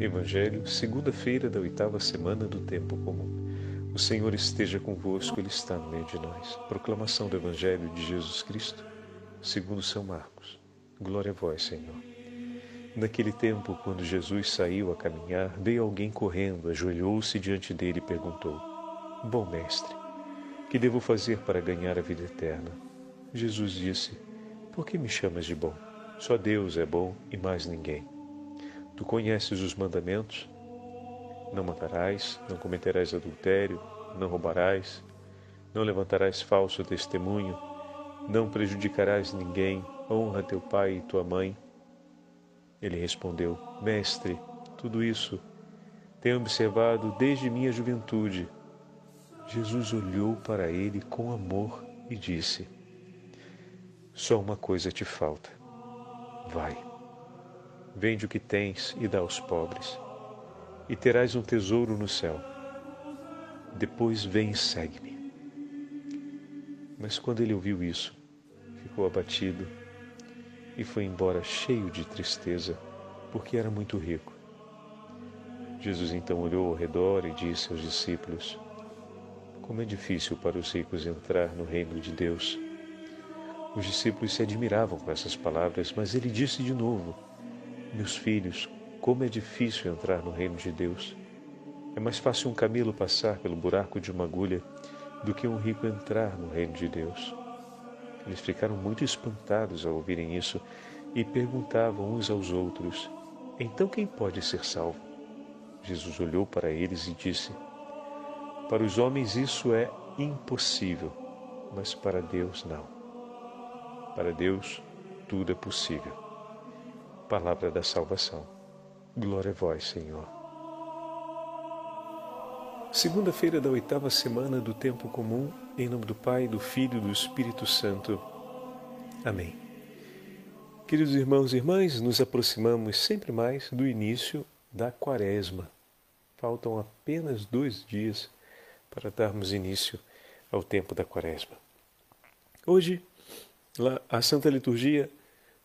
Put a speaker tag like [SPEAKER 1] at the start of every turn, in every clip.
[SPEAKER 1] Evangelho, segunda-feira da oitava semana do tempo comum. O Senhor esteja convosco, Ele está no meio de nós. Proclamação do Evangelho de Jesus Cristo, segundo São Marcos. Glória a vós, Senhor. Naquele tempo, quando Jesus saiu a caminhar, veio alguém correndo, ajoelhou-se diante dele e perguntou: Bom mestre, que devo fazer para ganhar a vida eterna? Jesus disse: Por que me chamas de bom? Só Deus é bom e mais ninguém. Tu conheces os mandamentos? Não matarás, não cometerás adultério, não roubarás, não levantarás falso testemunho, não prejudicarás ninguém, honra teu pai e tua mãe. Ele respondeu: Mestre, tudo isso tenho observado desde minha juventude. Jesus olhou para ele com amor e disse: Só uma coisa te falta. Vai Vende o que tens e dá aos pobres, e terás um tesouro no céu. Depois vem e segue-me. Mas quando ele ouviu isso, ficou abatido e foi embora cheio de tristeza, porque era muito rico. Jesus então olhou ao redor e disse aos discípulos: Como é difícil para os ricos entrar no reino de Deus. Os discípulos se admiravam com essas palavras, mas ele disse de novo: meus filhos, como é difícil entrar no reino de Deus. É mais fácil um camelo passar pelo buraco de uma agulha do que um rico entrar no reino de Deus. Eles ficaram muito espantados ao ouvirem isso e perguntavam uns aos outros: Então quem pode ser salvo? Jesus olhou para eles e disse: Para os homens isso é impossível, mas para Deus não. Para Deus tudo é possível palavra da salvação. Glória a vós, Senhor. Segunda-feira da oitava semana do tempo comum, em nome do Pai, do Filho e do Espírito Santo. Amém. Queridos irmãos e irmãs, nos aproximamos sempre mais do início da quaresma. Faltam apenas dois dias para darmos início ao tempo da quaresma. Hoje, a Santa Liturgia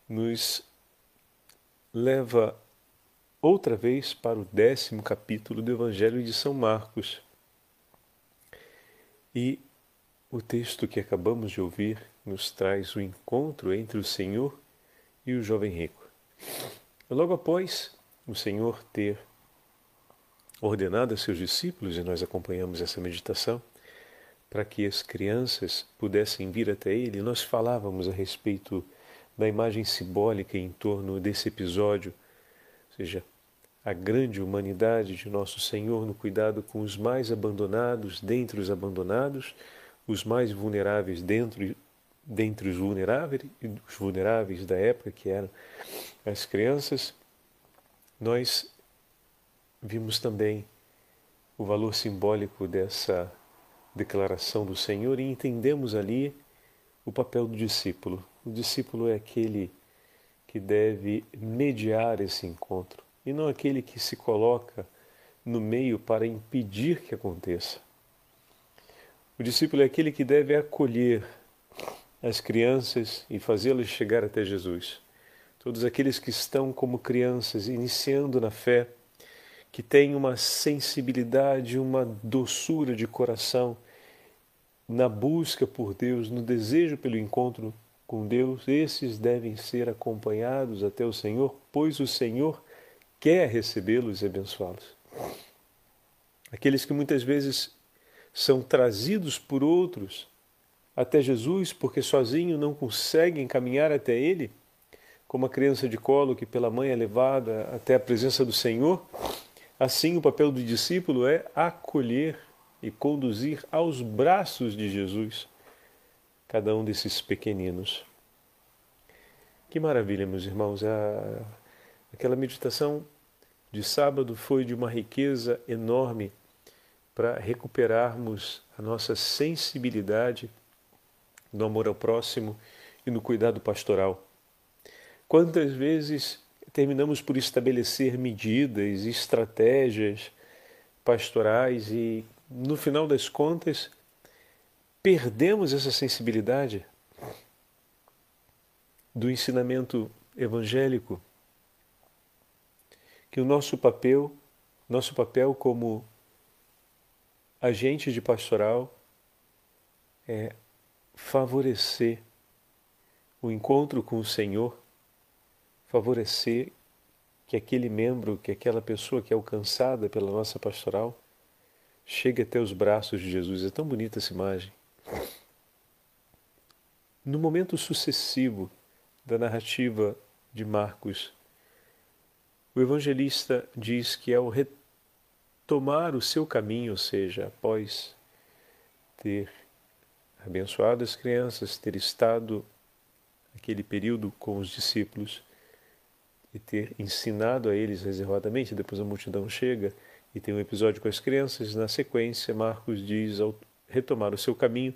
[SPEAKER 1] nos leva outra vez para o décimo capítulo do Evangelho de São Marcos. E o texto que acabamos de ouvir nos traz o encontro entre o Senhor e o jovem rico. Logo após o Senhor ter ordenado a seus discípulos, e nós acompanhamos essa meditação, para que as crianças pudessem vir até ele, nós falávamos a respeito da imagem simbólica em torno desse episódio, ou seja, a grande humanidade de nosso Senhor no cuidado com os mais abandonados dentre os abandonados, os mais vulneráveis dentro dentre os vulneráveis, os vulneráveis da época que eram as crianças, nós vimos também o valor simbólico dessa declaração do Senhor e entendemos ali o papel do discípulo. O discípulo é aquele que deve mediar esse encontro e não aquele que se coloca no meio para impedir que aconteça. O discípulo é aquele que deve acolher as crianças e fazê-las chegar até Jesus. Todos aqueles que estão como crianças, iniciando na fé, que têm uma sensibilidade, uma doçura de coração na busca por Deus, no desejo pelo encontro com Deus, esses devem ser acompanhados até o Senhor, pois o Senhor quer recebê-los e abençoá-los. Aqueles que muitas vezes são trazidos por outros até Jesus porque sozinho não conseguem caminhar até Ele, como a criança de colo que pela mãe é levada até a presença do Senhor, assim o papel do discípulo é acolher e conduzir aos braços de Jesus cada um desses pequeninos. Que maravilha, meus irmãos! A, aquela meditação de sábado foi de uma riqueza enorme para recuperarmos a nossa sensibilidade no amor ao próximo e no cuidado pastoral. Quantas vezes terminamos por estabelecer medidas, estratégias pastorais e, no final das contas, perdemos essa sensibilidade do ensinamento evangélico que o nosso papel, nosso papel como agente de pastoral é favorecer o encontro com o Senhor, favorecer que aquele membro, que aquela pessoa que é alcançada pela nossa pastoral, chegue até os braços de Jesus. É tão bonita essa imagem. No momento sucessivo da narrativa de Marcos, o evangelista diz que ao retomar o seu caminho, ou seja, após ter abençoado as crianças, ter estado aquele período com os discípulos e ter ensinado a eles reservadamente, depois a multidão chega e tem um episódio com as crianças, na sequência Marcos diz ao retomar o seu caminho,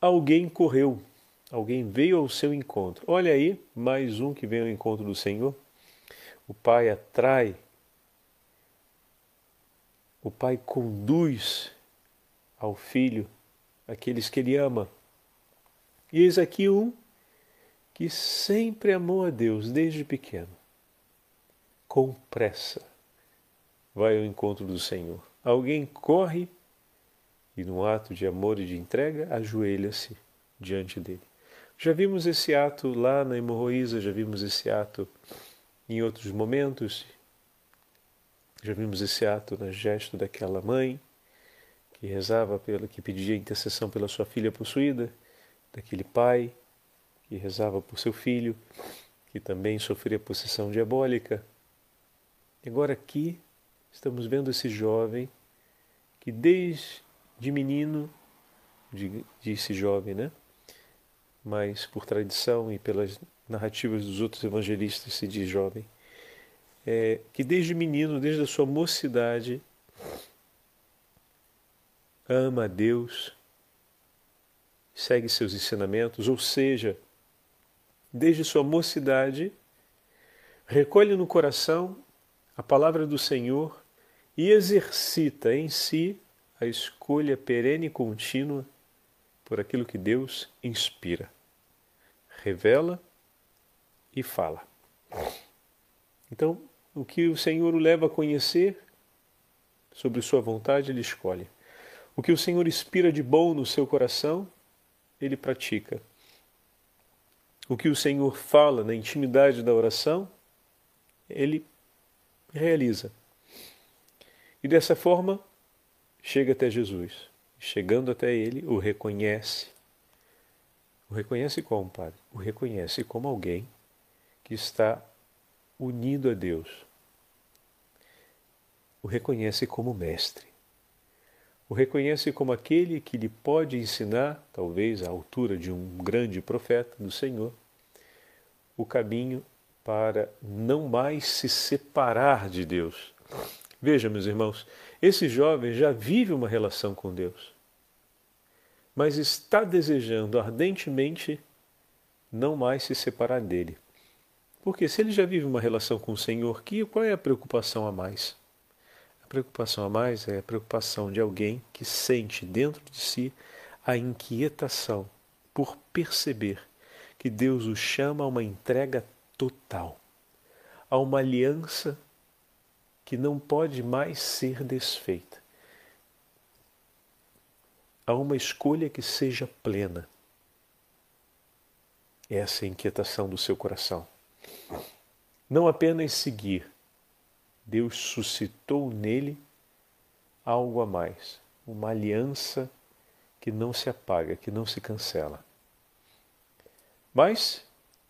[SPEAKER 1] alguém correu Alguém veio ao seu encontro. Olha aí, mais um que vem ao encontro do Senhor. O Pai atrai, o Pai conduz ao Filho aqueles que Ele ama. E eis aqui um que sempre amou a Deus desde pequeno. Com pressa vai ao encontro do Senhor. Alguém corre e, num ato de amor e de entrega, ajoelha-se diante dele. Já vimos esse ato lá na hemorroísa, já vimos esse ato em outros momentos, já vimos esse ato no gesto daquela mãe que rezava pela, que pedia intercessão pela sua filha possuída, daquele pai que rezava por seu filho, que também sofria possessão diabólica. Agora aqui estamos vendo esse jovem que desde menino, disse jovem, né? mas por tradição e pelas narrativas dos outros evangelistas se diz jovem, é, que desde menino, desde a sua mocidade, ama a Deus, segue seus ensinamentos, ou seja, desde sua mocidade, recolhe no coração a palavra do Senhor e exercita em si a escolha perene e contínua por aquilo que Deus inspira revela e fala. Então, o que o Senhor o leva a conhecer sobre sua vontade, ele escolhe. O que o Senhor inspira de bom no seu coração, ele pratica. O que o Senhor fala na intimidade da oração, ele realiza. E dessa forma, chega até Jesus. Chegando até ele, o reconhece o reconhece como, Padre? O reconhece como alguém que está unido a Deus. O reconhece como mestre. O reconhece como aquele que lhe pode ensinar, talvez à altura de um grande profeta do Senhor, o caminho para não mais se separar de Deus. Veja, meus irmãos, esse jovem já vive uma relação com Deus mas está desejando ardentemente não mais se separar dele. Porque se ele já vive uma relação com o Senhor, que, qual é a preocupação a mais? A preocupação a mais é a preocupação de alguém que sente dentro de si a inquietação por perceber que Deus o chama a uma entrega total, a uma aliança que não pode mais ser desfeita a uma escolha que seja plena. Essa é a inquietação do seu coração. Não apenas seguir, Deus suscitou nele algo a mais, uma aliança que não se apaga, que não se cancela. Mas,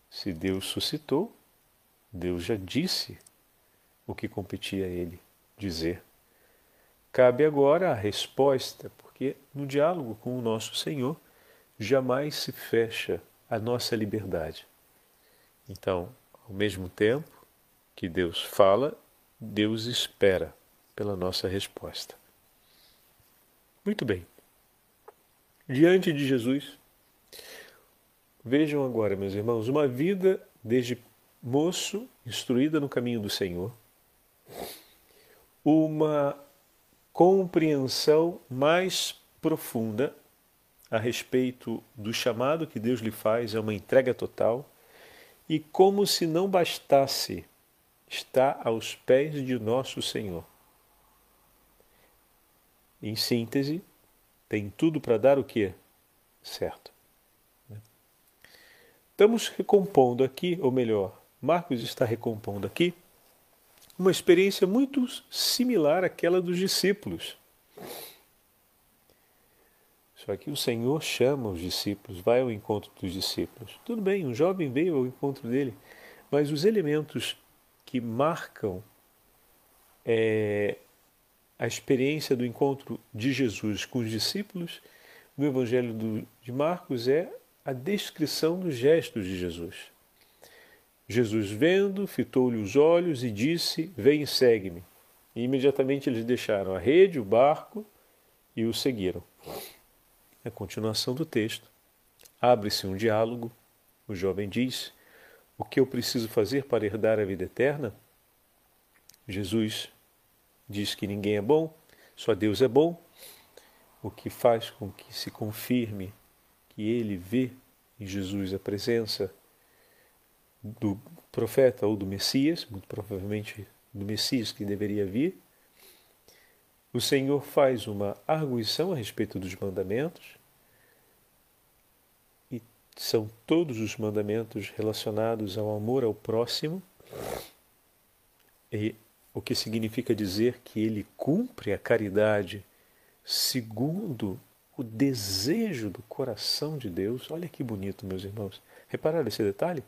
[SPEAKER 1] se Deus suscitou, Deus já disse o que competia a ele dizer. Cabe agora a resposta, porque no diálogo com o nosso Senhor jamais se fecha a nossa liberdade. Então, ao mesmo tempo que Deus fala, Deus espera pela nossa resposta. Muito bem. Diante de Jesus, vejam agora, meus irmãos, uma vida desde moço, instruída no caminho do Senhor, uma compreensão mais profunda a respeito do chamado que Deus lhe faz, é uma entrega total, e como se não bastasse está aos pés de nosso Senhor. Em síntese, tem tudo para dar o que? Certo. Estamos recompondo aqui, ou melhor, Marcos está recompondo aqui uma experiência muito similar àquela dos discípulos. Só que o Senhor chama os discípulos, vai ao encontro dos discípulos. Tudo bem, um jovem veio ao encontro dele, mas os elementos que marcam é, a experiência do encontro de Jesus com os discípulos no Evangelho do, de Marcos é a descrição dos gestos de Jesus. Jesus, vendo, fitou-lhe os olhos e disse: Vem segue-me. E imediatamente eles deixaram a rede, o barco e o seguiram a continuação do texto. Abre-se um diálogo. O jovem diz: O que eu preciso fazer para herdar a vida eterna? Jesus diz que ninguém é bom, só Deus é bom, o que faz com que se confirme que ele vê em Jesus a presença do profeta ou do Messias, muito provavelmente do Messias que deveria vir. O Senhor faz uma arguição a respeito dos mandamentos, são todos os mandamentos relacionados ao amor ao próximo, e o que significa dizer que ele cumpre a caridade segundo o desejo do coração de Deus. Olha que bonito, meus irmãos. Repararam esse detalhe?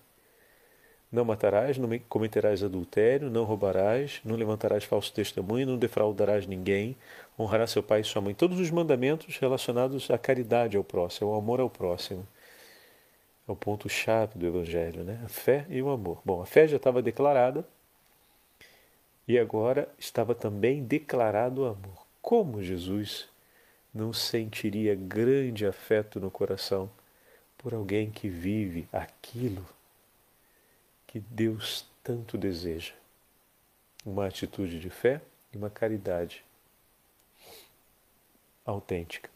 [SPEAKER 1] Não matarás, não cometerás adultério, não roubarás, não levantarás falso testemunho, não defraudarás ninguém, honrarás seu pai e sua mãe. Todos os mandamentos relacionados à caridade ao próximo, ao amor ao próximo é o ponto-chave do Evangelho, né? a fé e o amor. Bom, a fé já estava declarada e agora estava também declarado o amor. Como Jesus não sentiria grande afeto no coração por alguém que vive aquilo que Deus tanto deseja? Uma atitude de fé e uma caridade autêntica.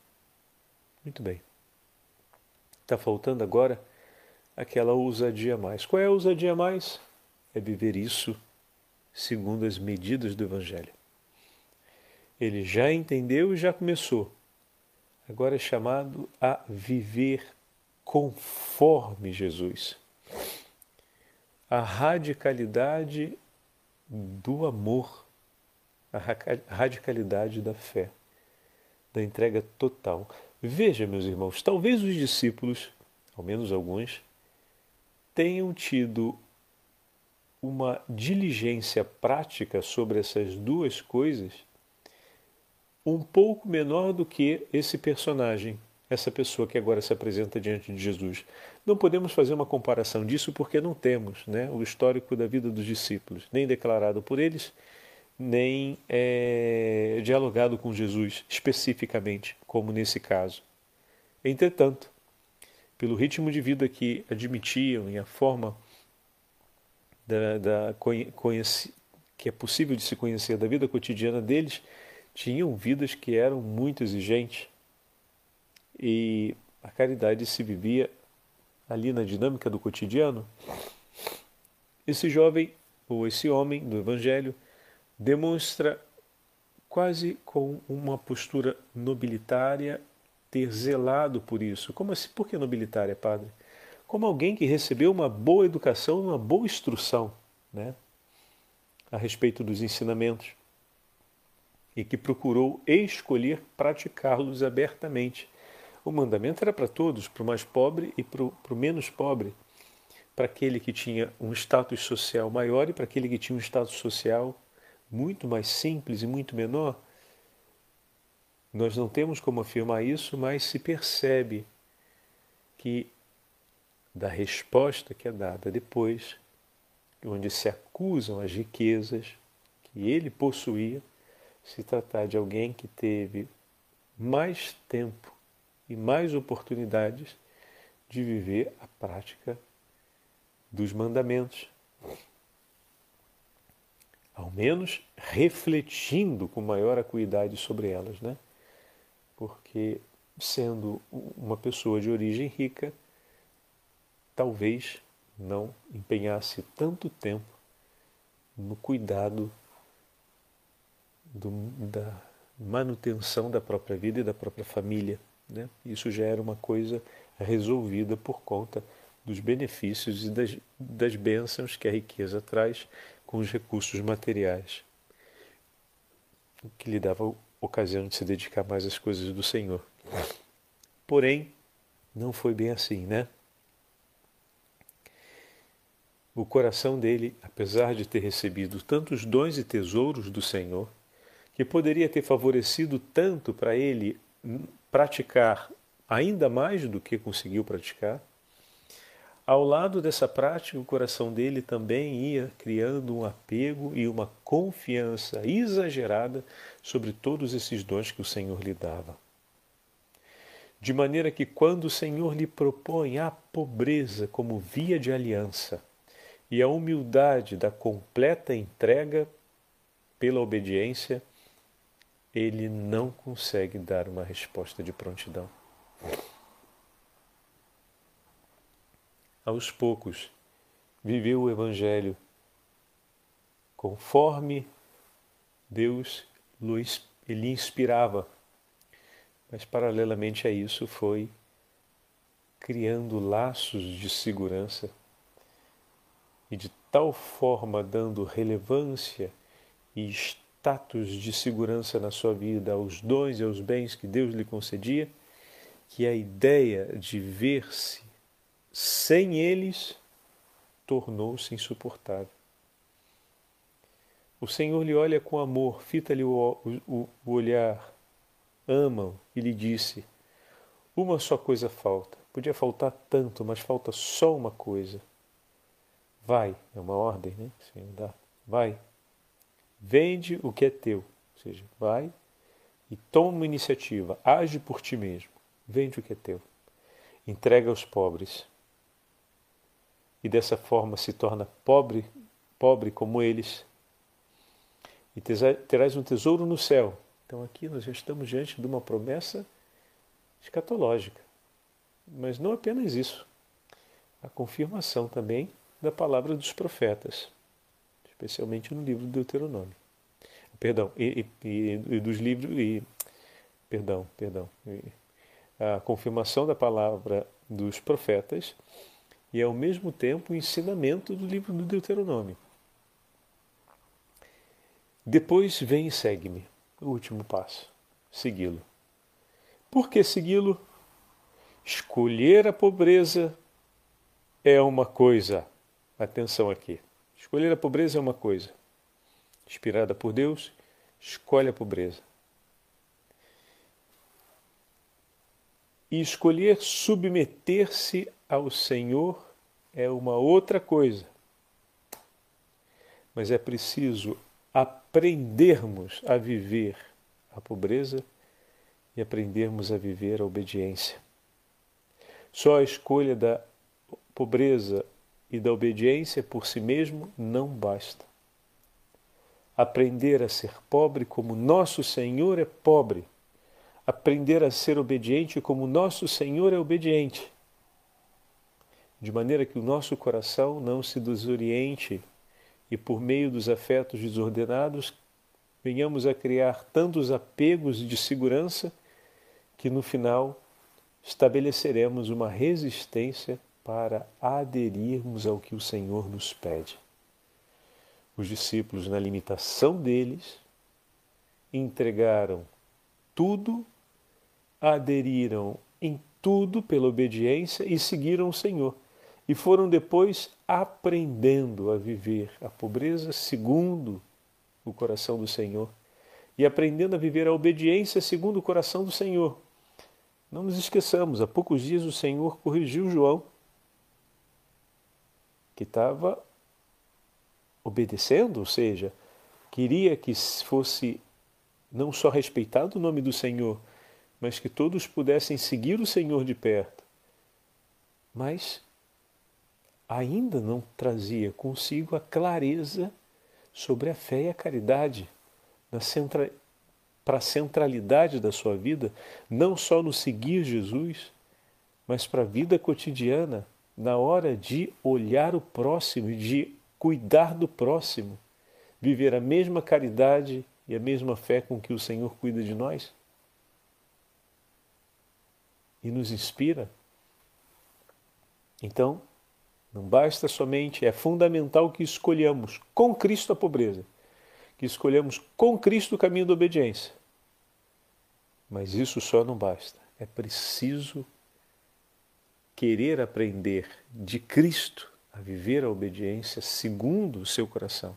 [SPEAKER 1] Muito bem. Está faltando agora aquela ousadia mais. Qual é a ousadia mais? É viver isso segundo as medidas do Evangelho. Ele já entendeu e já começou. Agora é chamado a viver conforme Jesus. A radicalidade do amor, a radicalidade da fé, da entrega total. Veja, meus irmãos, talvez os discípulos, ao menos alguns, tenham tido uma diligência prática sobre essas duas coisas um pouco menor do que esse personagem, essa pessoa que agora se apresenta diante de Jesus. Não podemos fazer uma comparação disso porque não temos né, o histórico da vida dos discípulos, nem declarado por eles, nem é, dialogado com Jesus especificamente, como nesse caso. Entretanto, pelo ritmo de vida que admitiam e a forma da, da conheci, que é possível de se conhecer da vida cotidiana deles, tinham vidas que eram muito exigentes e a caridade se vivia ali na dinâmica do cotidiano. Esse jovem ou esse homem do Evangelho demonstra quase com uma postura nobilitária ter zelado por isso. Como assim? Por que nobilitária, padre? Como alguém que recebeu uma boa educação, uma boa instrução né, a respeito dos ensinamentos e que procurou escolher praticá-los abertamente. O mandamento era para todos, para o mais pobre e para o, menos pobre, para aquele que tinha um status social maior e para aquele que tinha um status social muito mais simples e muito menor. Nós não temos como afirmar isso, mas se percebe que da resposta que é dada depois, onde se acusam as riquezas que ele possuía, se tratar de alguém que teve mais tempo e mais oportunidades de viver a prática dos mandamentos. Ao menos refletindo com maior acuidade sobre elas, né? porque, sendo uma pessoa de origem rica, talvez não empenhasse tanto tempo no cuidado do, da manutenção da própria vida e da própria família. Né? Isso já era uma coisa resolvida por conta dos benefícios e das, das bênçãos que a riqueza traz com os recursos materiais, que lhe dava ocasião de se dedicar mais às coisas do Senhor. Porém, não foi bem assim, né? O coração dele, apesar de ter recebido tantos dons e tesouros do Senhor, que poderia ter favorecido tanto para ele praticar ainda mais do que conseguiu praticar, ao lado dessa prática, o coração dele também ia criando um apego e uma confiança exagerada sobre todos esses dons que o Senhor lhe dava. De maneira que, quando o Senhor lhe propõe a pobreza como via de aliança e a humildade da completa entrega pela obediência, ele não consegue dar uma resposta de prontidão. Aos poucos, viveu o Evangelho conforme Deus lhe inspirava. Mas, paralelamente a isso, foi criando laços de segurança e de tal forma dando relevância e status de segurança na sua vida aos dons e aos bens que Deus lhe concedia, que a ideia de ver-se sem eles tornou-se insuportável. O Senhor lhe olha com amor, fita-lhe o, o, o olhar, ama-o e lhe disse: Uma só coisa falta. Podia faltar tanto, mas falta só uma coisa. Vai, é uma ordem, né? Senhor dá. Vai, Vende o que é teu. Ou seja, vai e toma uma iniciativa, age por ti mesmo. Vende o que é teu. Entrega aos pobres. E dessa forma se torna pobre, pobre como eles. E terás um tesouro no céu. Então aqui nós já estamos diante de uma promessa escatológica. Mas não apenas isso. A confirmação também da palavra dos profetas especialmente no livro do Deuteronômio. Perdão, e, e, e dos livros e perdão, perdão, a confirmação da palavra dos profetas e ao mesmo tempo o ensinamento do livro do Deuteronômio. Depois vem e segue-me, o último passo, segui-lo. Por que segui-lo? Escolher a pobreza é uma coisa. Atenção aqui. Escolher a pobreza é uma coisa. Inspirada por Deus, escolhe a pobreza. E escolher submeter-se ao Senhor é uma outra coisa. Mas é preciso aprendermos a viver a pobreza e aprendermos a viver a obediência. Só a escolha da pobreza e da obediência por si mesmo não basta. Aprender a ser pobre como nosso Senhor é pobre. Aprender a ser obediente como nosso Senhor é obediente. De maneira que o nosso coração não se desoriente e, por meio dos afetos desordenados, venhamos a criar tantos apegos de segurança que no final estabeleceremos uma resistência para aderirmos ao que o Senhor nos pede. Os discípulos, na limitação deles, entregaram tudo, aderiram em tudo pela obediência e seguiram o Senhor. E foram depois aprendendo a viver a pobreza segundo o coração do Senhor e aprendendo a viver a obediência segundo o coração do Senhor. Não nos esqueçamos, há poucos dias o Senhor corrigiu João que estava obedecendo, ou seja, queria que fosse não só respeitado o nome do Senhor, mas que todos pudessem seguir o Senhor de perto. Mas ainda não trazia consigo a clareza sobre a fé e a caridade para a centralidade da sua vida, não só no seguir Jesus, mas para a vida cotidiana, na hora de olhar o próximo de cuidar do próximo, viver a mesma caridade e a mesma fé com que o Senhor cuida de nós? E nos inspira? Então, não basta somente, é fundamental que escolhamos com Cristo a pobreza, que escolhamos com Cristo o caminho da obediência. Mas isso só não basta. É preciso querer aprender de Cristo a viver a obediência segundo o seu coração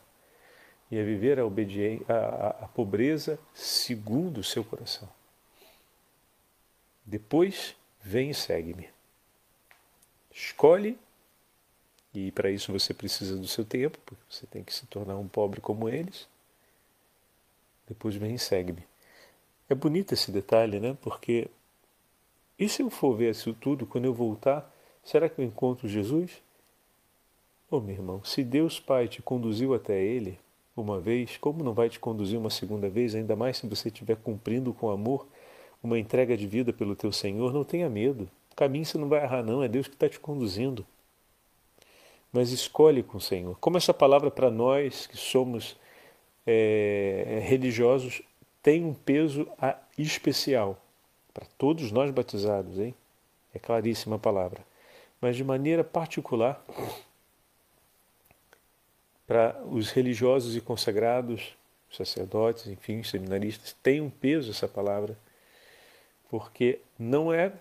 [SPEAKER 1] e a viver a, obediência, a, a pobreza segundo o seu coração. Depois, vem e segue-me. Escolhe, e para isso você precisa do seu tempo, porque você tem que se tornar um pobre como eles. Depois, vem e segue-me. É bonito esse detalhe, né? Porque e se eu for ver isso tudo, quando eu voltar, será que eu encontro Jesus? Ô oh, meu irmão, se Deus Pai te conduziu até Ele uma vez, como não vai te conduzir uma segunda vez, ainda mais se você estiver cumprindo com amor uma entrega de vida pelo teu Senhor? Não tenha medo. Caminho você não vai errar, não. É Deus que está te conduzindo. Mas escolhe com o Senhor. Como essa palavra para nós que somos é, religiosos tem um peso especial para todos nós batizados, hein? É claríssima a palavra. Mas de maneira particular para os religiosos e consagrados, sacerdotes, enfim, seminaristas, tem um peso essa palavra, porque não é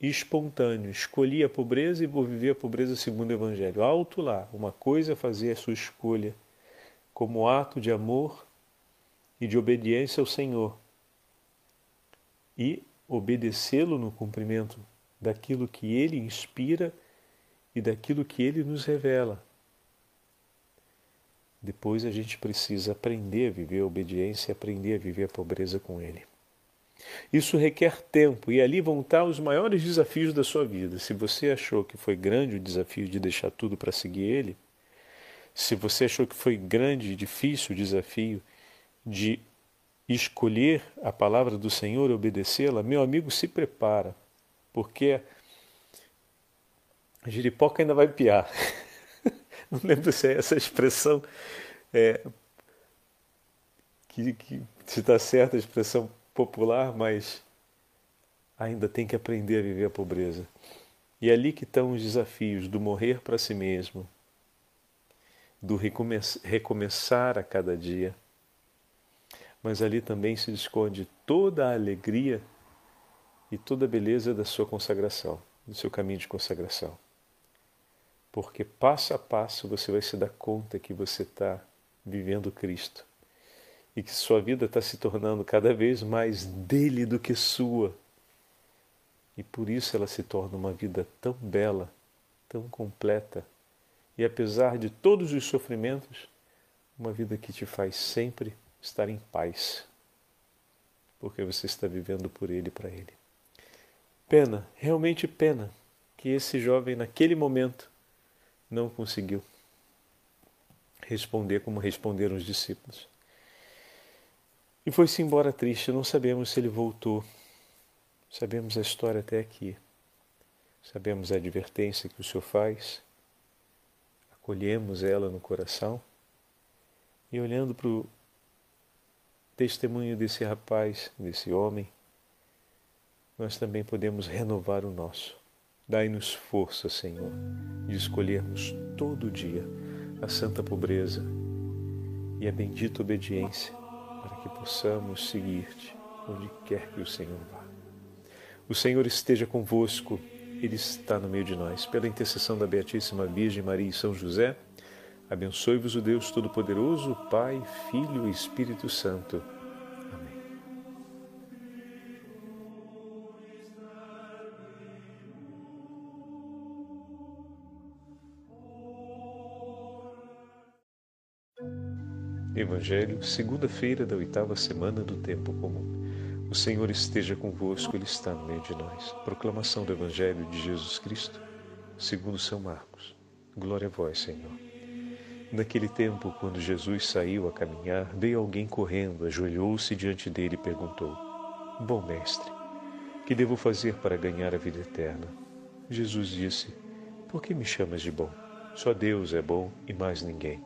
[SPEAKER 1] espontâneo. Escolhi a pobreza e vou viver a pobreza segundo o Evangelho. Alto lá, uma coisa é fazer a sua escolha como ato de amor e de obediência ao Senhor. E obedecê-lo no cumprimento daquilo que ele inspira e daquilo que ele nos revela. Depois a gente precisa aprender a viver a obediência aprender a viver a pobreza com ele. Isso requer tempo e ali vão estar os maiores desafios da sua vida. Se você achou que foi grande o desafio de deixar tudo para seguir ele, se você achou que foi grande e difícil o desafio de escolher a palavra do Senhor e obedecê-la, meu amigo, se prepara, porque a giripoca ainda vai piar. Não lembro se é essa expressão é, que, que se está certa a expressão popular, mas ainda tem que aprender a viver a pobreza. E é ali que estão os desafios do morrer para si mesmo, do recomeçar a cada dia. Mas ali também se esconde toda a alegria e toda a beleza da sua consagração, do seu caminho de consagração. Porque passo a passo você vai se dar conta que você está vivendo Cristo e que sua vida está se tornando cada vez mais dele do que sua. E por isso ela se torna uma vida tão bela, tão completa e apesar de todos os sofrimentos, uma vida que te faz sempre estar em paz, porque você está vivendo por Ele e para Ele. Pena, realmente pena, que esse jovem naquele momento não conseguiu responder como responderam os discípulos. E foi-se embora triste, não sabemos se ele voltou. Sabemos a história até aqui. Sabemos a advertência que o Senhor faz acolhemos ela no coração e olhando para o testemunho desse rapaz, desse homem, nós também podemos renovar o nosso. Dai-nos força, Senhor, de escolhermos todo dia a santa pobreza e a bendita obediência para que possamos seguir-te onde quer que o Senhor vá. O Senhor esteja convosco ele está no meio de nós. Pela intercessão da Beatíssima Virgem Maria e São José, abençoe-vos o Deus Todo-Poderoso, Pai, Filho e Espírito Santo. Amém. Evangelho, segunda-feira da oitava semana do Tempo Comum. O Senhor esteja convosco, Ele está no meio de nós. Proclamação do Evangelho de Jesus Cristo, segundo São Marcos. Glória a vós, Senhor. Naquele tempo, quando Jesus saiu a caminhar, veio alguém correndo, ajoelhou-se diante dele e perguntou: Bom mestre, que devo fazer para ganhar a vida eterna? Jesus disse: Por que me chamas de bom? Só Deus é bom e mais ninguém.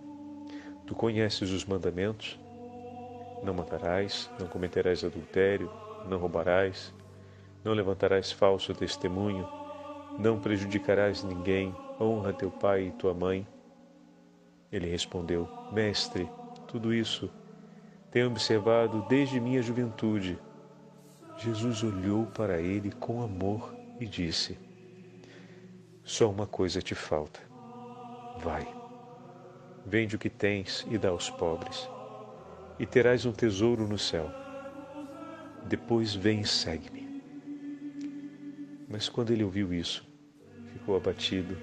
[SPEAKER 1] Tu conheces os mandamentos? Não matarás, não cometerás adultério, não roubarás, não levantarás falso testemunho, não prejudicarás ninguém, honra teu pai e tua mãe. Ele respondeu: Mestre, tudo isso tenho observado desde minha juventude. Jesus olhou para ele com amor e disse: Só uma coisa te falta. Vai, vende o que tens e dá aos pobres, e terás um tesouro no céu. Depois vem e segue-me. Mas quando ele ouviu isso, ficou abatido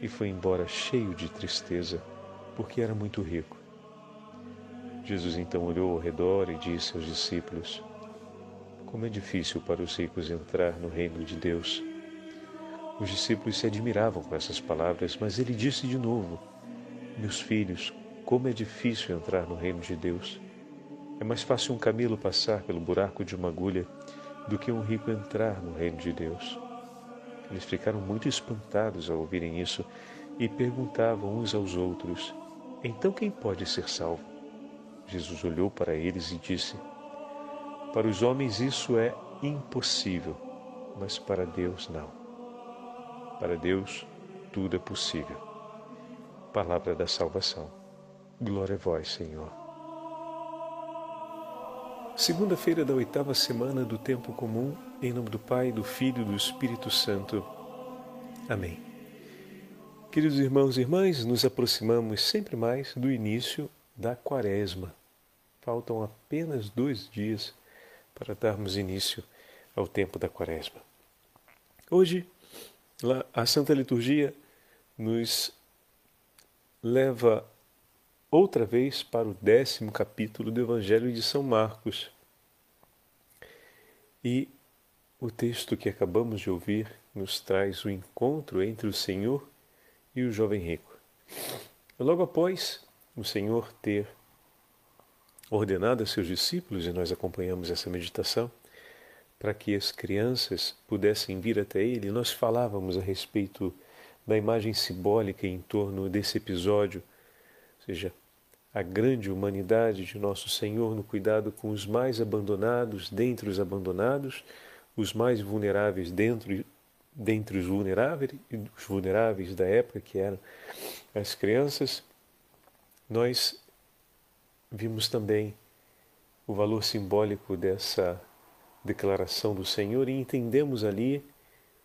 [SPEAKER 1] e foi embora cheio de tristeza, porque era muito rico. Jesus então olhou ao redor e disse aos discípulos: Como é difícil para os ricos entrar no reino de Deus. Os discípulos se admiravam com essas palavras, mas ele disse de novo: Meus filhos, como é difícil entrar no reino de Deus. É mais fácil um camelo passar pelo buraco de uma agulha do que um rico entrar no reino de Deus. Eles ficaram muito espantados ao ouvirem isso e perguntavam uns aos outros: Então quem pode ser salvo? Jesus olhou para eles e disse: Para os homens isso é impossível, mas para Deus não. Para Deus tudo é possível. Palavra da salvação. Glória a vós, Senhor. Segunda-feira da oitava semana do tempo comum, em nome do Pai, do Filho e do Espírito Santo. Amém. Queridos irmãos e irmãs, nos aproximamos sempre mais do início da Quaresma. Faltam apenas dois dias para darmos início ao tempo da Quaresma. Hoje, a Santa Liturgia nos leva outra vez para o décimo capítulo do Evangelho de São Marcos. E o texto que acabamos de ouvir nos traz o encontro entre o Senhor e o jovem rico. Logo após, o Senhor ter ordenado a seus discípulos, e nós acompanhamos essa meditação, para que as crianças pudessem vir até Ele, nós falávamos a respeito da imagem simbólica em torno desse episódio, seja, a grande humanidade de nosso Senhor no cuidado com os mais abandonados dentre os abandonados, os mais vulneráveis dentro dentre os vulneráveis, os vulneráveis da época que eram as crianças, nós vimos também o valor simbólico dessa declaração do Senhor e entendemos ali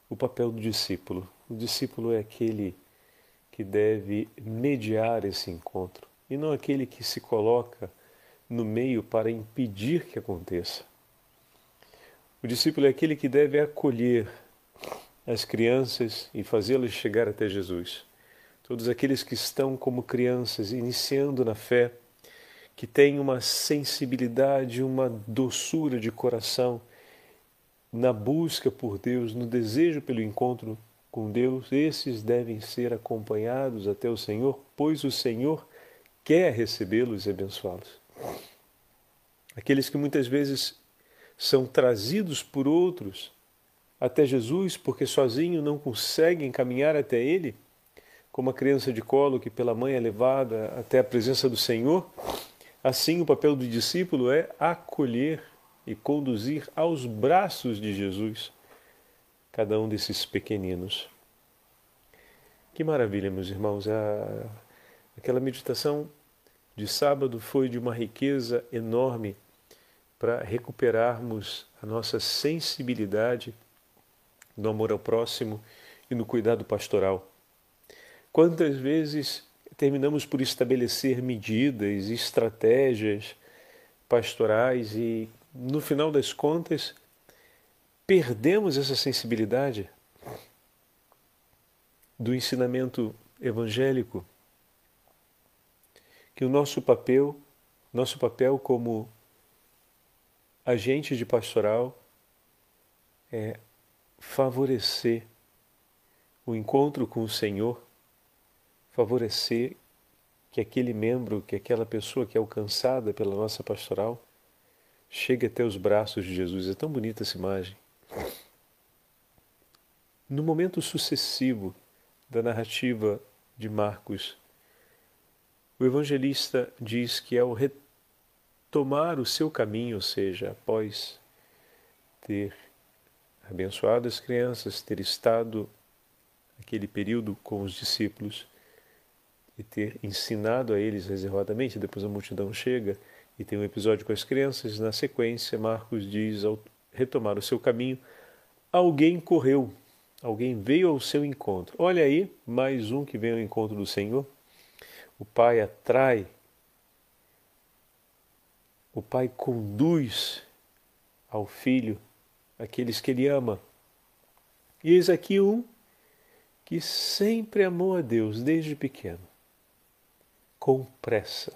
[SPEAKER 1] o papel do discípulo. O discípulo é aquele que deve mediar esse encontro e não aquele que se coloca no meio para impedir que aconteça. O discípulo é aquele que deve acolher as crianças e fazê-las chegar até Jesus todos aqueles que estão como crianças, iniciando na fé, que têm uma sensibilidade, uma doçura de coração na busca por Deus, no desejo pelo encontro com Deus, esses devem ser acompanhados até o Senhor, pois o Senhor quer recebê-los e abençoá-los. Aqueles que muitas vezes são trazidos por outros até Jesus porque sozinho não conseguem caminhar até Ele, como a criança de colo que pela mãe é levada até a presença do Senhor, assim o papel do discípulo é acolher e conduzir aos braços de Jesus cada um desses pequeninos. Que maravilha, meus irmãos! A, aquela meditação de sábado foi de uma riqueza enorme para recuperarmos a nossa sensibilidade no amor ao próximo e no cuidado pastoral. Quantas vezes terminamos por estabelecer medidas, estratégias pastorais e, no final das contas, perdemos essa sensibilidade do ensinamento evangélico, que o nosso papel, nosso papel como agente de pastoral é favorecer o encontro com o Senhor favorecer que aquele membro, que aquela pessoa que é alcançada pela nossa pastoral, chegue até os braços de Jesus. É tão bonita essa imagem. No momento sucessivo da narrativa de Marcos, o evangelista diz que ao retomar o seu caminho, ou seja, após ter abençoado as crianças, ter estado aquele período com os discípulos e ter ensinado a eles reservadamente, depois a multidão chega e tem um episódio com as crianças, na sequência Marcos diz ao retomar o seu caminho, alguém correu, alguém veio ao seu encontro. Olha aí, mais um que vem ao encontro do Senhor. O Pai atrai, o Pai conduz ao Filho aqueles que Ele ama. E eis aqui um que sempre amou a Deus desde pequeno, com pressa,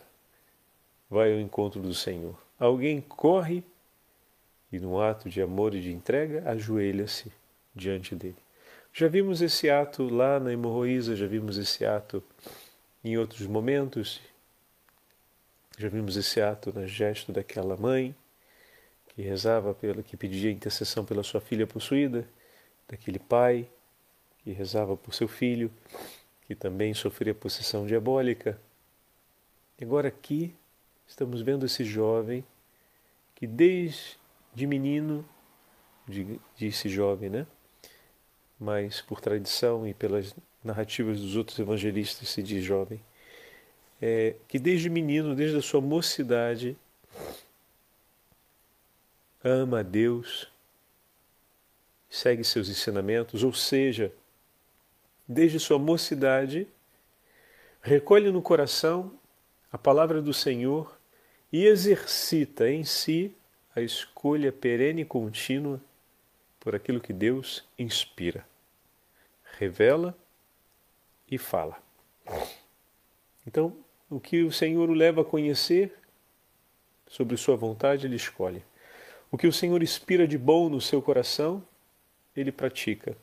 [SPEAKER 1] vai ao encontro do Senhor. Alguém corre e, num ato de amor e de entrega, ajoelha-se diante dele. Já vimos esse ato lá na hemorroísa, já vimos esse ato em outros momentos, já vimos esse ato no gesto daquela mãe que rezava pela, que pedia intercessão pela sua filha possuída, daquele pai que rezava por seu filho, que também sofria possessão diabólica. E agora aqui estamos vendo esse jovem que desde menino, disse jovem, né? Mas por tradição e pelas narrativas dos outros evangelistas se diz jovem, é, que desde menino, desde a sua mocidade, ama a Deus, segue seus ensinamentos, ou seja, desde sua mocidade, recolhe no coração a palavra do Senhor e exercita em si a escolha perene e contínua por aquilo que Deus inspira, revela e fala. Então, o que o Senhor o leva a conhecer sobre sua vontade, ele escolhe. O que o Senhor inspira de bom no seu coração, ele pratica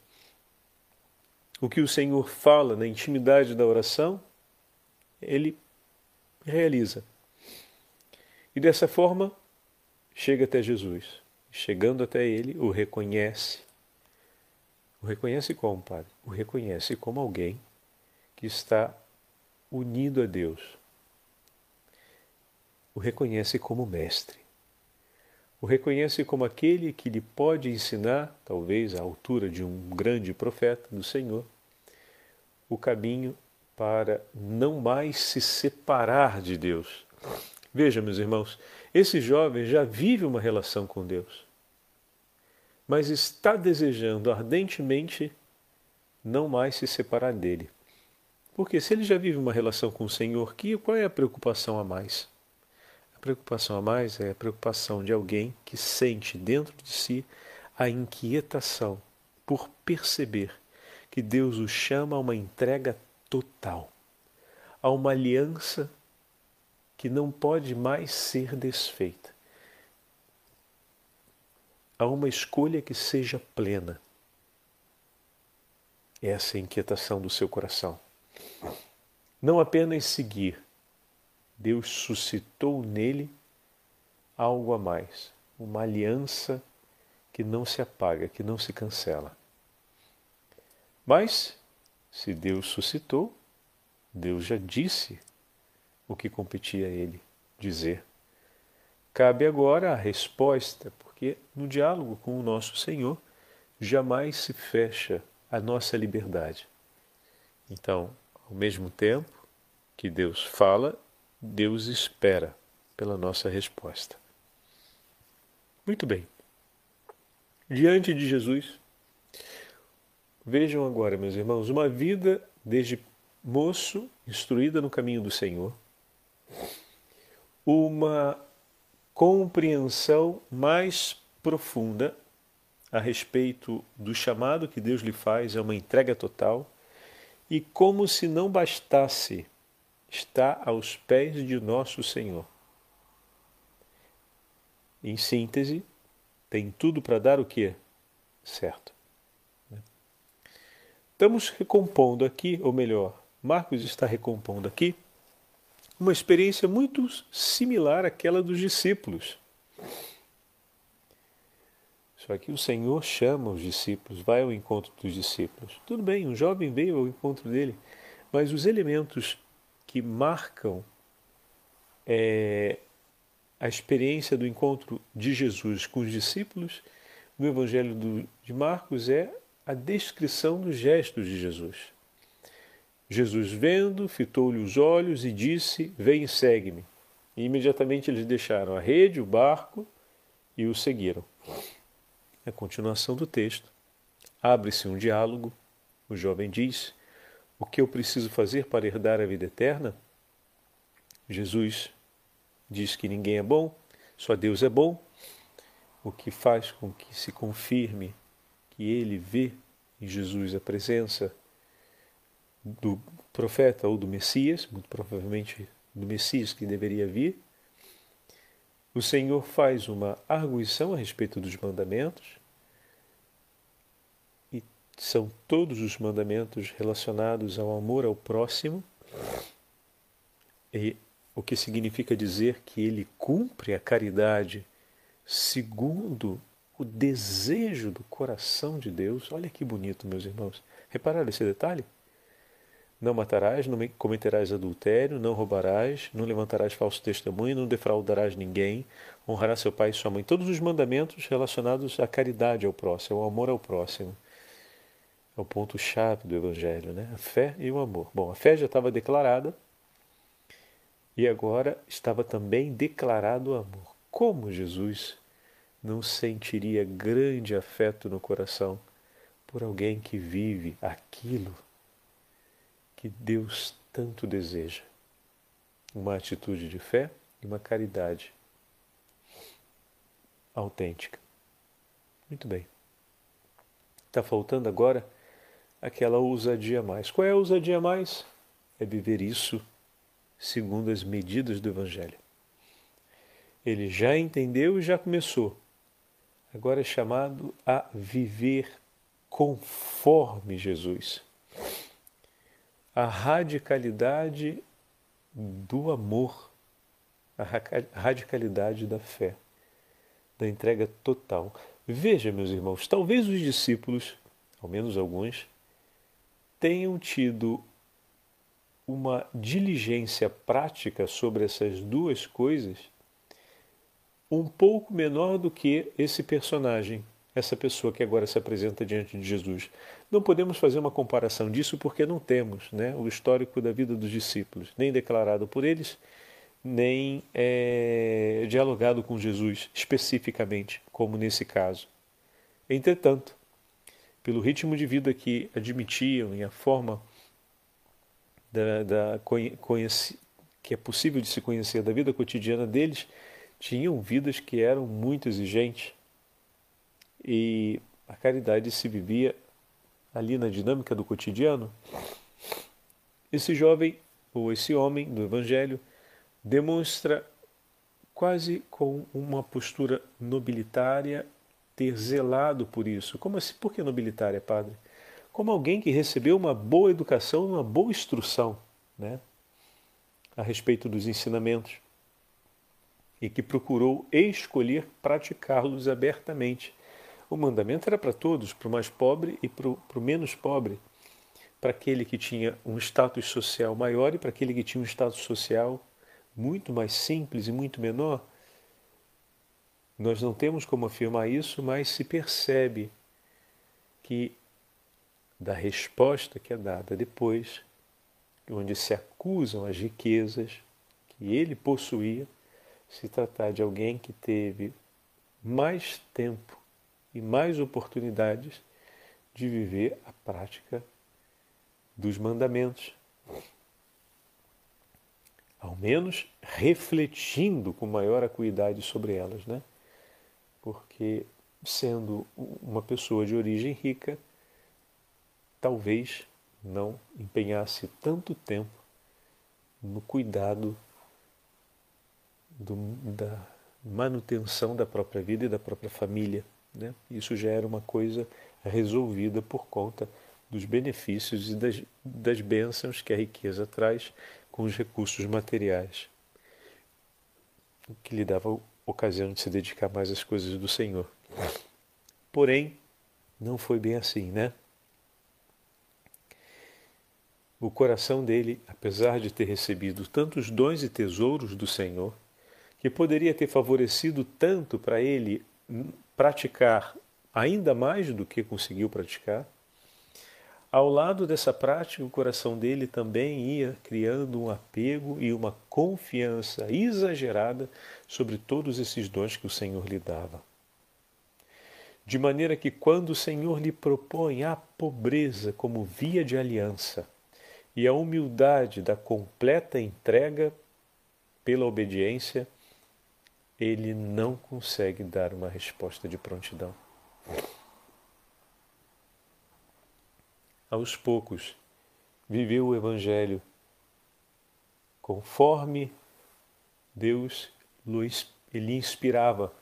[SPEAKER 1] o que o Senhor fala na intimidade da oração, ele realiza. E dessa forma, chega até Jesus. Chegando até ele, o reconhece. O reconhece como, Padre? O reconhece como alguém que está unido a Deus. O reconhece como mestre. O reconhece como aquele que lhe pode ensinar, talvez à altura de um grande profeta do Senhor, o caminho para não mais se separar de Deus. Veja, meus irmãos, esse jovem já vive uma relação com Deus, mas está desejando ardentemente não mais se separar dele. Porque se ele já vive uma relação com o Senhor, que, qual é a preocupação a mais? A preocupação a mais é a preocupação de alguém que sente dentro de si a inquietação por perceber que Deus o chama a uma entrega total, a uma aliança que não pode mais ser desfeita, a uma escolha que seja plena. Essa é a inquietação do seu coração. Não apenas seguir, Deus suscitou nele algo a mais, uma aliança que não se apaga, que não se cancela. Mas, se Deus suscitou, Deus já disse o que competia a ele dizer. Cabe agora a resposta, porque no diálogo com o nosso Senhor jamais se fecha a nossa liberdade. Então, ao mesmo tempo que Deus fala, Deus espera pela nossa resposta. Muito bem. Diante de Jesus, Vejam agora, meus irmãos, uma vida desde moço, instruída no caminho do Senhor, uma compreensão mais profunda a respeito do chamado que Deus lhe faz, é uma entrega total, e como se não bastasse, está aos pés de nosso Senhor. Em síntese, tem tudo para dar o que? Certo. Estamos recompondo aqui, ou melhor, Marcos está recompondo aqui, uma experiência muito similar àquela dos discípulos. Só que o Senhor chama os discípulos, vai ao encontro dos discípulos. Tudo bem, um jovem veio ao encontro dele, mas os elementos que marcam é, a experiência do encontro de Jesus com os discípulos no Evangelho do, de Marcos é a descrição dos gestos de Jesus. Jesus, vendo, fitou-lhe os olhos e disse: Vem e segue-me. E imediatamente eles deixaram a rede, o barco e o seguiram. A continuação do texto. Abre-se um diálogo. O jovem diz: O que eu preciso fazer para herdar a vida eterna? Jesus diz que ninguém é bom, só Deus é bom, o que faz com que se confirme que ele vê em Jesus a presença do profeta ou do Messias, muito provavelmente do Messias que deveria vir. O Senhor faz uma arguição a respeito dos mandamentos, e são todos os mandamentos relacionados ao amor ao próximo, e o que significa dizer que ele cumpre a caridade segundo o desejo do coração de Deus. Olha que bonito, meus irmãos. Repararam esse detalhe? Não matarás, não cometerás adultério, não roubarás, não levantarás falso testemunho, não defraudarás ninguém, honrarás seu pai e sua mãe. Todos os mandamentos relacionados à caridade ao próximo, ao amor ao próximo. É o ponto-chave do Evangelho, né? A fé e o amor. Bom, a fé já estava declarada, e agora estava também declarado o amor. Como Jesus não sentiria grande afeto no coração por alguém que vive aquilo que Deus tanto deseja? Uma atitude de fé e uma caridade autêntica. Muito bem. Está faltando agora aquela ousadia mais. Qual é a ousadia mais? É viver isso segundo as medidas do Evangelho. Ele já entendeu e já começou. Agora é chamado a viver conforme Jesus. A radicalidade do amor, a radicalidade da fé, da entrega total. Veja, meus irmãos, talvez os discípulos, ao menos alguns, tenham tido uma diligência prática sobre essas duas coisas um pouco menor do que esse personagem, essa pessoa que agora se apresenta diante de Jesus. Não podemos fazer uma comparação disso porque não temos né, o histórico da vida dos discípulos, nem declarado por eles, nem é, dialogado com Jesus especificamente, como nesse caso. Entretanto, pelo ritmo de vida que admitiam e a forma da, da que é possível de se conhecer da vida cotidiana deles, tinham vidas que eram muito exigentes e a caridade se vivia ali na dinâmica do cotidiano. Esse jovem ou esse homem do Evangelho demonstra quase com uma postura nobilitária ter zelado por isso. Como assim? Por que nobilitária, padre? como alguém que recebeu uma boa educação, uma boa instrução né, a respeito dos ensinamentos e que procurou escolher praticá-los abertamente. O mandamento era para todos, para o mais pobre e para o, menos pobre, para aquele que tinha um status social maior e para aquele que tinha um status social muito mais simples e muito menor. Nós não temos como afirmar isso, mas se percebe que da resposta que é dada depois, onde se acusam as riquezas que ele possuía, se tratar de alguém que teve mais tempo e mais oportunidades de viver a prática dos mandamentos. Ao menos refletindo com maior acuidade sobre elas, né? Porque sendo uma pessoa de origem rica, talvez não empenhasse tanto tempo no cuidado do, da manutenção da própria vida e da própria família. Né? Isso já era uma coisa resolvida por conta dos benefícios e das, das bênçãos que a riqueza traz com os recursos materiais, o que lhe dava ocasião de se dedicar mais às coisas do Senhor. Porém, não foi bem assim, né? o coração dele, apesar de ter recebido tantos dons e tesouros do Senhor, que poderia ter favorecido tanto para ele praticar ainda mais do que conseguiu praticar, ao lado dessa prática, o coração dele também ia criando um apego e uma confiança exagerada sobre todos esses dons que o Senhor lhe dava. De maneira que, quando o Senhor lhe propõe a pobreza como via de aliança e a humildade da completa entrega pela obediência, ele não consegue dar uma resposta de prontidão. aos poucos, viveu o Evangelho conforme Deus lhe inspirava.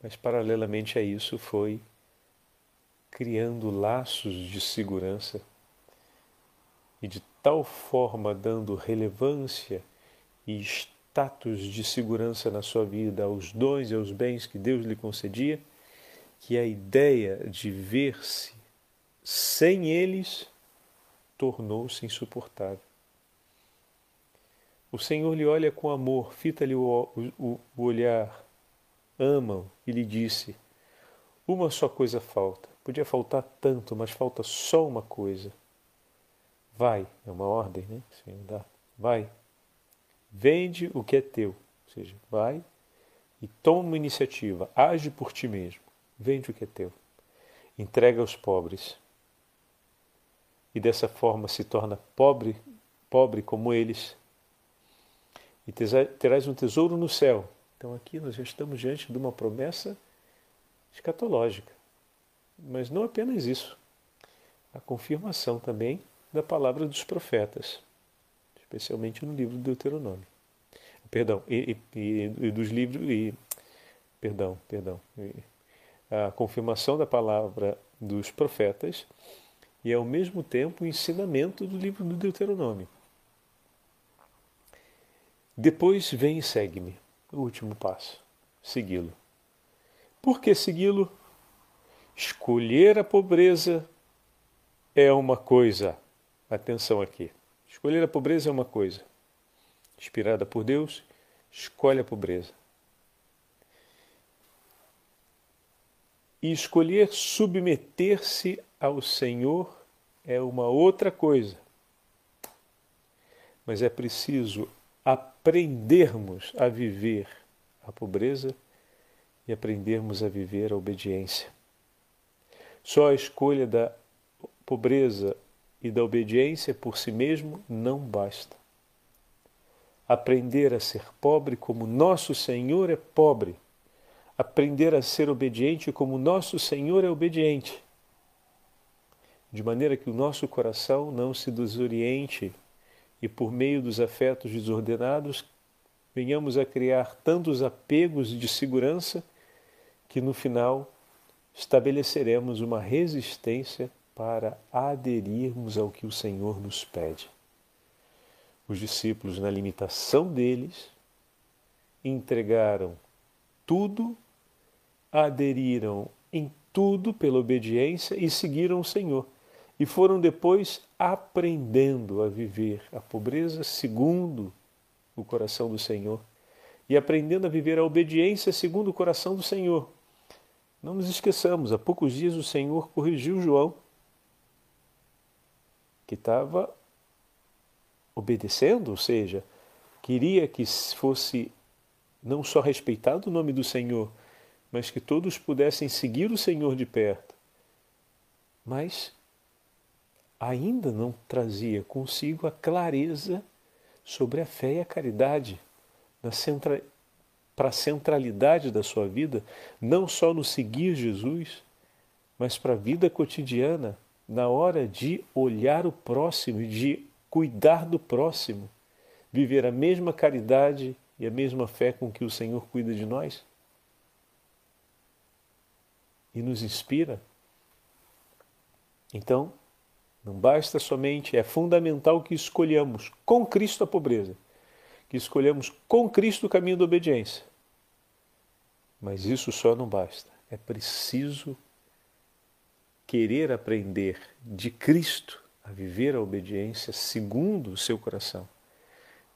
[SPEAKER 1] Mas, paralelamente a isso, foi criando laços de segurança e de tal forma dando relevância e status de segurança na sua vida aos dons e aos bens que Deus lhe concedia, que a ideia de ver-se sem eles, tornou-se insuportável. O Senhor lhe olha com amor, fita-lhe o, o, o olhar, ama-o e lhe disse: Uma só coisa falta. Podia faltar tanto, mas falta só uma coisa. Vai, é uma ordem, né? Senhor dá. Vai, vende o que é teu. Ou seja, vai e toma uma iniciativa, age por ti mesmo, vende o que é teu, entrega aos pobres. E dessa forma se torna pobre, pobre como eles, e terás um tesouro no céu. Então aqui nós já estamos diante de uma promessa escatológica. Mas não apenas isso, a confirmação também da palavra dos profetas, especialmente no livro do Deuteronômio. Perdão, e, e, e dos livros e perdão, perdão, a confirmação da palavra dos profetas e ao mesmo tempo o ensinamento do livro do Deuteronômio. Depois vem e segue-me, o último passo, segui-lo. Por que segui-lo? Escolher a pobreza é uma coisa. Atenção aqui. Escolher a pobreza é uma coisa. Inspirada por Deus, escolhe a pobreza. E escolher submeter-se ao Senhor é uma outra coisa. Mas é preciso aprendermos a viver a pobreza e aprendermos a viver a obediência. Só a escolha da pobreza e da obediência por si mesmo não basta. Aprender a ser pobre como nosso Senhor é pobre. Aprender a ser obediente como nosso Senhor é obediente de maneira que o nosso coração não se desoriente e, por meio dos afetos desordenados, venhamos a criar tantos apegos de segurança que no final estabeleceremos uma resistência para aderirmos ao que o Senhor nos pede. Os discípulos, na limitação deles, entregaram tudo, aderiram em tudo pela obediência e seguiram o Senhor e foram depois aprendendo a viver a pobreza segundo o coração do Senhor e aprendendo a viver a obediência segundo o coração do Senhor. Não nos esqueçamos, há poucos dias o Senhor corrigiu João, que estava obedecendo, ou seja, queria que fosse não só respeitado o nome do Senhor, mas que todos pudessem seguir o Senhor de perto. Mas ainda não trazia consigo a clareza sobre a fé e a caridade centra... para a centralidade da sua vida, não só no seguir Jesus, mas para a vida cotidiana, na hora de olhar o próximo de cuidar do próximo, viver a mesma caridade e a mesma fé com que o Senhor cuida de nós? E nos inspira? Então, não basta somente, é fundamental que escolhamos com Cristo a pobreza, que escolhamos com Cristo o caminho da obediência. Mas isso só não basta. É preciso querer aprender de Cristo a viver a obediência segundo o seu coração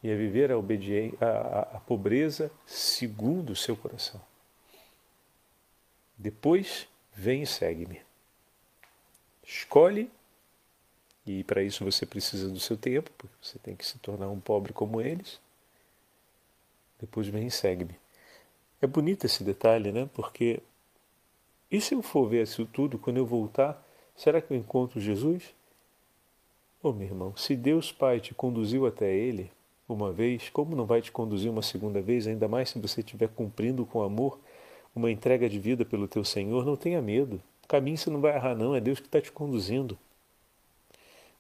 [SPEAKER 1] e a viver a, a, a, a pobreza segundo o seu coração. Depois, vem e segue-me. Escolhe, e para isso você precisa do seu tempo, porque você tem que se tornar um pobre como eles. Depois, vem e segue-me. É bonito esse detalhe, né? Porque e se eu for ver isso tudo, quando eu voltar, será que eu encontro Jesus? Oh, meu irmão, se Deus Pai te conduziu até Ele uma vez, como não vai te conduzir uma segunda vez, ainda mais se você estiver cumprindo com amor uma entrega de vida pelo teu Senhor? Não tenha medo. O caminho você não vai errar, não, é Deus que está te conduzindo.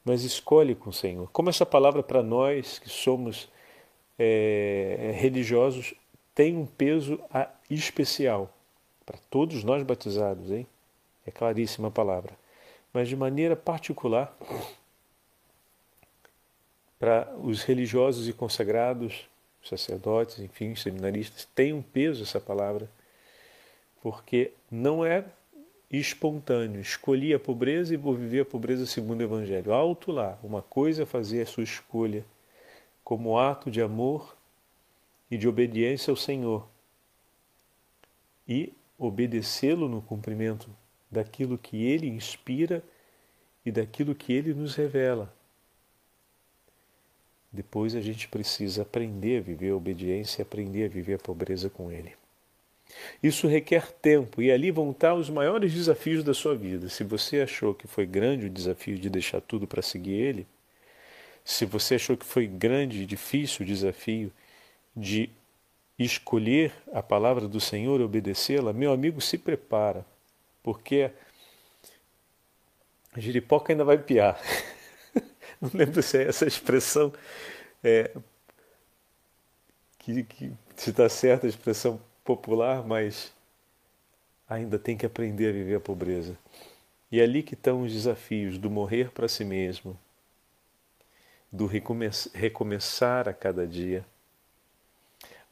[SPEAKER 1] Mas escolhe com o Senhor. Como essa palavra para nós que somos é, religiosos tem um peso especial para todos nós batizados, hein? É claríssima a palavra. Mas de maneira particular para os religiosos e consagrados, sacerdotes, enfim, seminaristas, tem um peso essa palavra, porque não é espontâneo. Escolhi a pobreza e vou viver a pobreza segundo o Evangelho. Alto lá, uma coisa é fazer a sua escolha como ato de amor e de obediência ao Senhor. E obedecê-lo no cumprimento daquilo que ele inspira e daquilo que ele nos revela. Depois a gente precisa aprender a viver a obediência aprender a viver a pobreza com ele. Isso requer tempo e ali vão estar os maiores desafios da sua vida. Se você achou que foi grande o desafio de deixar tudo para seguir ele, se você achou que foi grande e difícil o desafio de escolher a palavra do Senhor e obedecê-la, meu amigo, se prepara, porque a giripoca ainda vai piar. Não lembro se é essa expressão, é, que, que se está certa a expressão popular, mas ainda tem que aprender a viver a pobreza. E é ali que estão os desafios do morrer para si mesmo, do recomeçar a cada dia.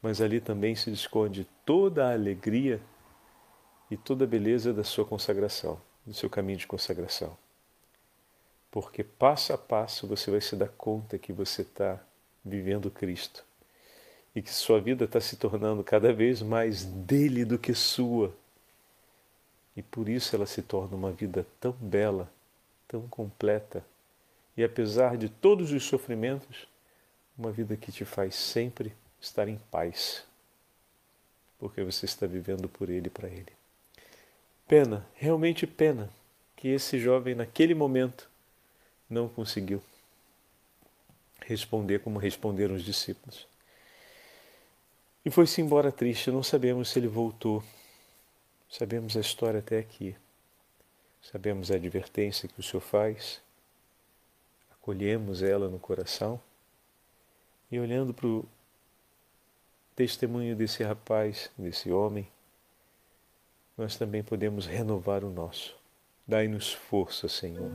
[SPEAKER 1] Mas ali também se esconde toda a alegria e toda a beleza da sua consagração, do seu caminho de consagração. Porque passo a passo você vai se dar conta que você está vivendo Cristo e que sua vida está se tornando cada vez mais dele do que sua. E por isso ela se torna uma vida tão bela, tão completa e apesar de todos os sofrimentos, uma vida que te faz sempre estar em paz, porque você está vivendo por Ele e para Ele. Pena, realmente pena, que esse jovem naquele momento não conseguiu responder como responderam os discípulos. E foi-se embora triste, não sabemos se ele voltou. Sabemos a história até aqui. Sabemos a advertência que o Senhor faz acolhemos ela no coração e olhando para o testemunho desse rapaz, desse homem, nós também podemos renovar o nosso. Dai-nos força, Senhor,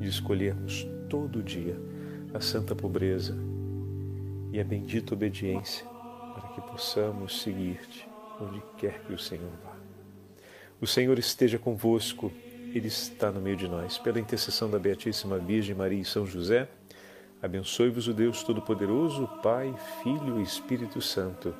[SPEAKER 1] de escolhermos todo dia a santa pobreza e a bendita obediência para que possamos seguir-te onde quer que o Senhor vá. O Senhor esteja convosco ele está no meio de nós. Pela intercessão da Beatíssima Virgem Maria e São José, abençoe-vos o Deus Todo-Poderoso, Pai, Filho e Espírito Santo.